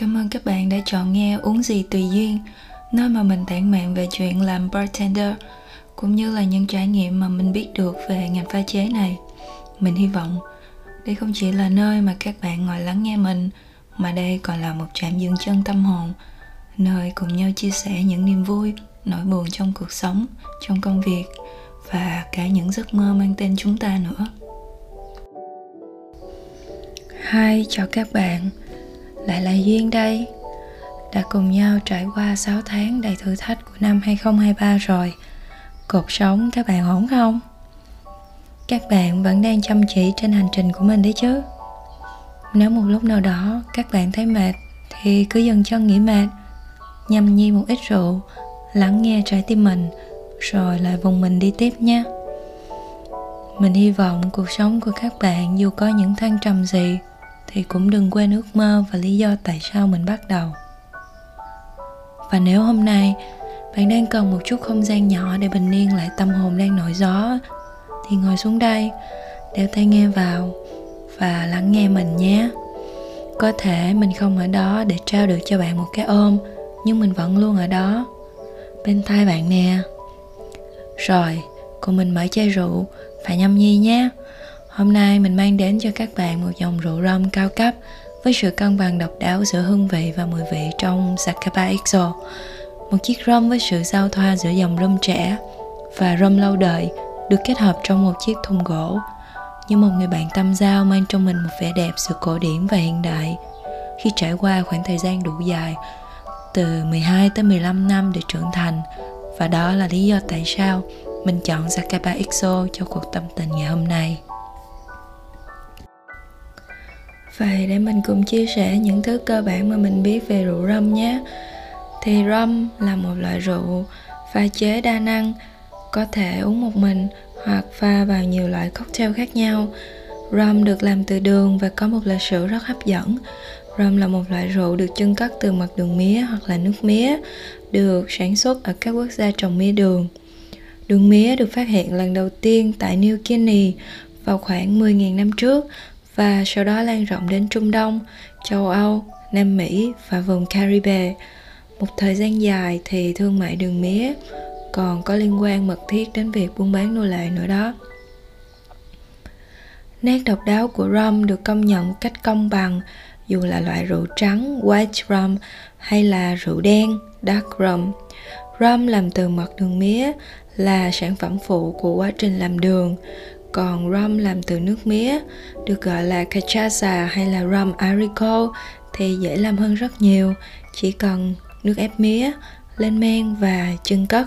Cảm ơn các bạn đã chọn nghe Uống gì tùy duyên, nơi mà mình tản mạn về chuyện làm bartender cũng như là những trải nghiệm mà mình biết được về ngành pha chế này. Mình hy vọng đây không chỉ là nơi mà các bạn ngồi lắng nghe mình mà đây còn là một trạm dừng chân tâm hồn, nơi cùng nhau chia sẻ những niềm vui, nỗi buồn trong cuộc sống, trong công việc và cả những giấc mơ mang tên chúng ta nữa. Hi, chào các bạn lại là Duyên đây. Đã cùng nhau trải qua 6 tháng đầy thử thách của năm 2023 rồi. Cuộc sống các bạn ổn không? Các bạn vẫn đang chăm chỉ trên hành trình của mình đấy chứ? Nếu một lúc nào đó các bạn thấy mệt, Thì cứ dừng chân nghỉ mệt. Nhâm nhi một ít rượu, Lắng nghe trái tim mình, Rồi lại vùng mình đi tiếp nha mình hy vọng cuộc sống của các bạn dù có những thăng trầm gì thì cũng đừng quên ước mơ và lý do tại sao mình bắt đầu. Và nếu hôm nay bạn đang cần một chút không gian nhỏ để bình yên lại tâm hồn đang nổi gió, thì ngồi xuống đây, đeo tai nghe vào và lắng nghe mình nhé. Có thể mình không ở đó để trao được cho bạn một cái ôm, nhưng mình vẫn luôn ở đó, bên tai bạn nè. Rồi, cùng mình mở chai rượu và nhâm nhi nhé. Hôm nay mình mang đến cho các bạn một dòng rượu rum cao cấp với sự cân bằng độc đáo giữa hương vị và mùi vị trong Sakapa XO. Một chiếc rum với sự giao thoa giữa dòng rum trẻ và rum lâu đời được kết hợp trong một chiếc thùng gỗ như một người bạn tâm giao mang trong mình một vẻ đẹp sự cổ điển và hiện đại khi trải qua khoảng thời gian đủ dài, từ 12 tới 15 năm để trưởng thành, và đó là lý do tại sao mình chọn Sakapa XO cho cuộc tâm tình ngày hôm nay. Vậy để mình cùng chia sẻ những thứ cơ bản mà mình biết về rượu rum nhé. Thì rum là một loại rượu pha chế đa năng, có thể uống một mình hoặc pha vào nhiều loại cocktail khác nhau. Rum được làm từ đường và có một lịch sử rất hấp dẫn. Rum là một loại rượu được chân cất từ mật đường mía hoặc là nước mía, được sản xuất ở các quốc gia trồng mía đường. Đường mía được phát hiện lần đầu tiên tại New Guinea vào khoảng 10.000 năm trước và sau đó lan rộng đến Trung Đông, châu Âu, Nam Mỹ và vùng Caribe. Một thời gian dài thì thương mại đường mía còn có liên quan mật thiết đến việc buôn bán nô lệ nữa đó. Nét độc đáo của rum được công nhận một cách công bằng dù là loại rượu trắng white rum hay là rượu đen dark rum. Rum làm từ mật đường mía là sản phẩm phụ của quá trình làm đường còn rum làm từ nước mía, được gọi là cachaça hay là rum arico thì dễ làm hơn rất nhiều. Chỉ cần nước ép mía lên men và chưng cất.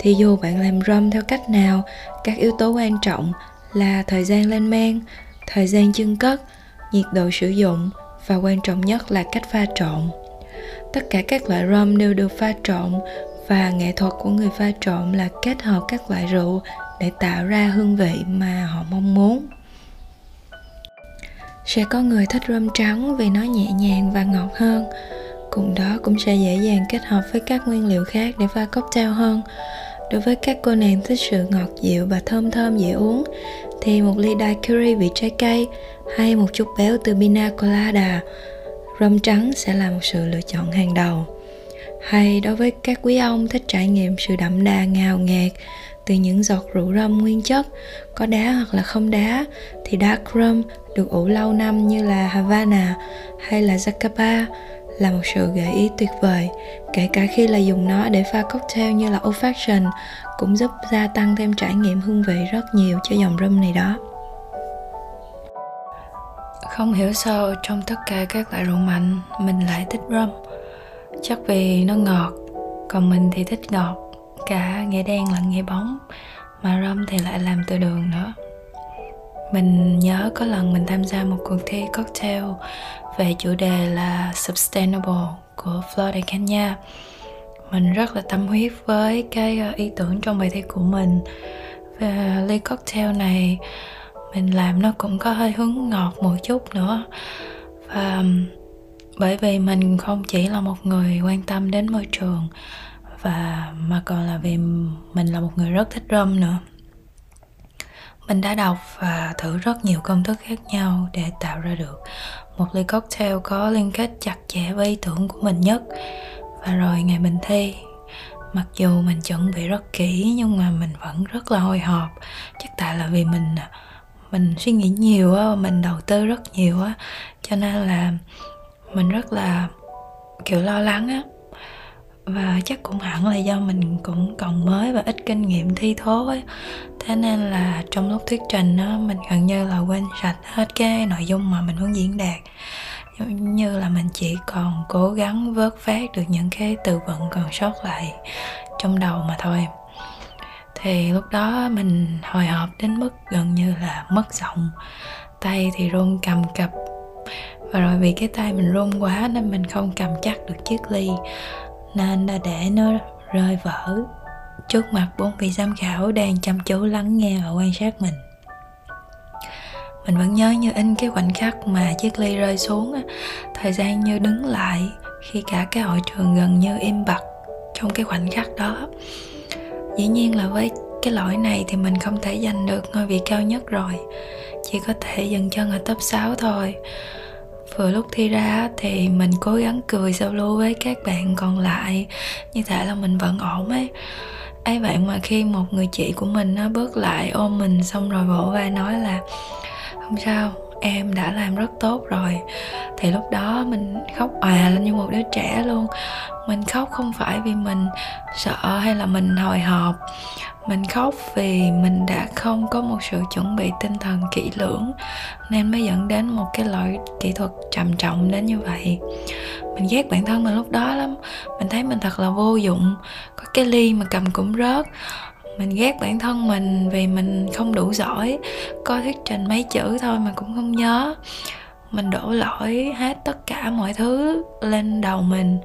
Thì dù bạn làm rum theo cách nào, các yếu tố quan trọng là thời gian lên men, thời gian chưng cất, nhiệt độ sử dụng và quan trọng nhất là cách pha trộn. Tất cả các loại rum đều được pha trộn và nghệ thuật của người pha trộn là kết hợp các loại rượu để tạo ra hương vị mà họ mong muốn. Sẽ có người thích rum trắng vì nó nhẹ nhàng và ngọt hơn. Cùng đó cũng sẽ dễ dàng kết hợp với các nguyên liệu khác để pha cocktail hơn. Đối với các cô nàng thích sự ngọt dịu và thơm thơm dễ uống, thì một ly daiquiri vị trái cây hay một chút béo từ pina colada rum trắng sẽ là một sự lựa chọn hàng đầu hay đối với các quý ông thích trải nghiệm sự đậm đà, ngào ngạt từ những giọt rượu rum nguyên chất, có đá hoặc là không đá, thì dark rum được ủ lâu năm như là Havana hay là Zacapa là một sự gợi ý tuyệt vời, kể cả khi là dùng nó để pha cocktail như là old fashion cũng giúp gia tăng thêm trải nghiệm hương vị rất nhiều cho dòng rum này đó. Không hiểu sao trong tất cả các loại rượu mạnh, mình lại thích rum chắc vì nó ngọt, còn mình thì thích ngọt. Cả nghệ đen lẫn nghệ bóng, mà rum thì lại làm từ đường nữa. Mình nhớ có lần mình tham gia một cuộc thi cocktail về chủ đề là sustainable của Florida Kenya mình rất là tâm huyết với cái ờ, ý tưởng trong bài thi của mình. Và ly cocktail này mình làm nó cũng có hơi hướng ngọt một chút nữa. Và bởi vì mình không chỉ là một người quan tâm đến môi trường và mà còn là vì mình là một người rất thích rum nữa. Mình đã đọc và thử rất nhiều công thức khác nhau để tạo ra được một ly cocktail có liên kết chặt chẽ với ý tưởng của mình nhất. Và rồi ngày mình thi, mặc dù mình chuẩn bị rất kỹ nhưng mà mình vẫn rất là hồi hộp. Chắc tại là vì mình mình suy nghĩ nhiều á, mình đầu tư rất nhiều á. Cho nên là mình rất là, kiểu, lo lắng á. Và chắc cũng hẳn là do mình cũng còn mới và ít kinh nghiệm thi thố ấy thế nên là trong lúc thuyết trình á, mình gần như là quên sạch hết cái nội dung mà mình muốn diễn đạt. Giống như là mình chỉ còn cố gắng vớt phát được những cái từ vựng còn sót lại trong đầu mà thôi. Thì lúc đó mình hồi hộp đến mức gần như là mất giọng. Tay thì run cầm cập và rồi vì cái tay mình run quá nên mình không cầm chắc được chiếc ly. Nên đã để nó rơi vỡ. Trước mặt bốn vị giám khảo đang chăm chú lắng nghe và quan sát mình. Mình vẫn nhớ như in cái khoảnh khắc mà chiếc ly rơi xuống thời gian như đứng lại khi cả cái hội trường gần như im bặt trong cái khoảnh khắc đó. Dĩ nhiên là với cái lỗi này thì mình không thể giành được ngôi vị cao nhất rồi. Chỉ có thể dừng chân ở top 6 thôi vừa lúc thi ra thì mình cố gắng cười giao lưu với các bạn còn lại. Như thể là mình vẫn ổn ấy. Ấy vậy mà khi một người chị của mình nó bước lại ôm mình xong rồi vỗ vai nói là, không sao, em đã làm rất tốt rồi. Thì lúc đó mình khóc òa lên như một đứa trẻ luôn. Mình khóc không phải vì mình sợ hay là mình hồi hộp mình khóc vì mình đã không có một sự chuẩn bị tinh thần kỹ lưỡng, nên mới dẫn đến một cái lỗi kỹ thuật trầm trọng đến như vậy. Mình ghét bản thân mình lúc đó lắm. Mình thấy mình thật là vô dụng. Có cái ly mà cầm cũng rớt. Mình ghét bản thân mình vì mình không đủ giỏi. Coi thuyết trình mấy chữ thôi mà cũng không nhớ. Mình đổ lỗi hết tất cả mọi thứ lên đầu mình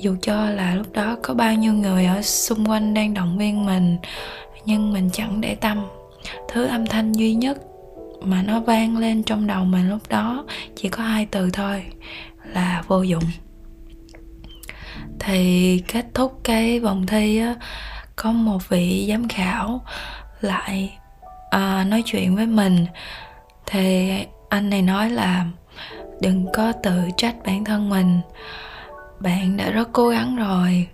dù cho là lúc đó có bao nhiêu người ở xung quanh đang động viên mình nhưng mình chẳng để tâm. Thứ âm thanh duy nhất mà nó vang lên trong đầu mình lúc đó chỉ có hai từ thôi là vô dụng. Thì kết thúc cái vòng thi á có một vị giám khảo lại à, nói chuyện với mình. Thì anh này nói là đừng có tự trách bản thân mình bạn đã rất cố gắng rồi.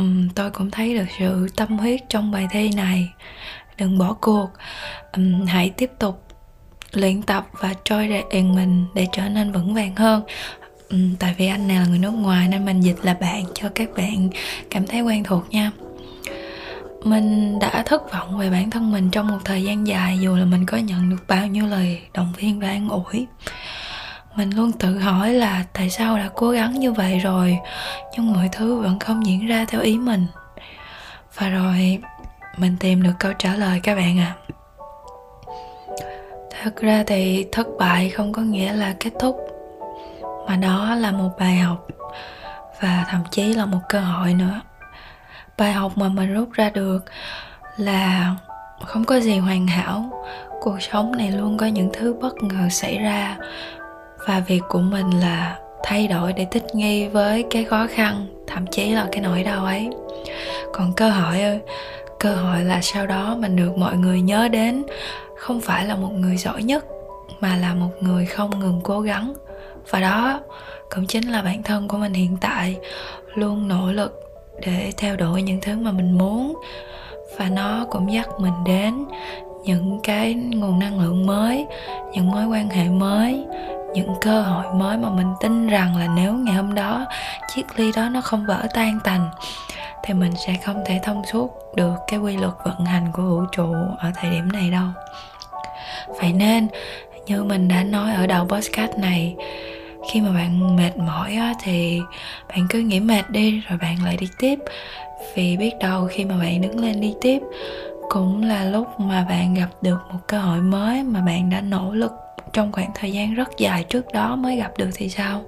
Uhm, tôi cũng thấy được sự tâm huyết trong bài thi này. Đừng bỏ cuộc. Uhm, hãy tiếp tục luyện tập và trôi rèn mình để trở nên vững vàng hơn. Uhm, tại vì anh này là người nước ngoài nên mình dịch là bạn cho các bạn cảm thấy quen thuộc nha. Mình đã thất vọng về bản thân mình trong một thời gian dài dù là mình có nhận được bao nhiêu lời động viên và an ủi mình luôn tự hỏi là tại sao đã cố gắng như vậy rồi, nhưng mọi thứ vẫn không diễn ra theo ý mình và rồi mình tìm được câu trả lời các bạn ạ à. thật ra thì thất bại không có nghĩa là kết thúc, mà đó là một bài học và thậm chí là một cơ hội nữa bài học mà mình rút ra được là không có gì hoàn hảo, cuộc sống này luôn có những thứ bất ngờ xảy ra và việc của mình là thay đổi để thích nghi với cái khó khăn, thậm chí là cái nỗi đau ấy. Còn cơ hội ơi, cơ hội là sau đó mình được mọi người nhớ đến, không phải là một người giỏi nhất, mà là một người không ngừng cố gắng. Và đó cũng chính là bản thân của mình hiện tại, luôn nỗ lực để theo đuổi những thứ mà mình muốn. Và nó cũng dắt mình đến những cái nguồn năng lượng mới, những mối quan hệ mới những cơ hội mới mà mình tin rằng là nếu ngày hôm đó chiếc ly đó nó không vỡ tan tành thì mình sẽ không thể thông suốt được cái quy luật vận hành của vũ trụ ở thời điểm này đâu. Vậy nên như mình đã nói ở đầu podcast này khi mà bạn mệt mỏi á, thì bạn cứ nghĩ mệt đi rồi bạn lại đi tiếp. Vì biết đâu khi mà bạn đứng lên đi tiếp cũng là lúc mà bạn gặp được một cơ hội mới mà bạn đã nỗ lực trong khoảng thời gian rất dài trước đó mới gặp được thì sao?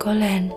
Cố lên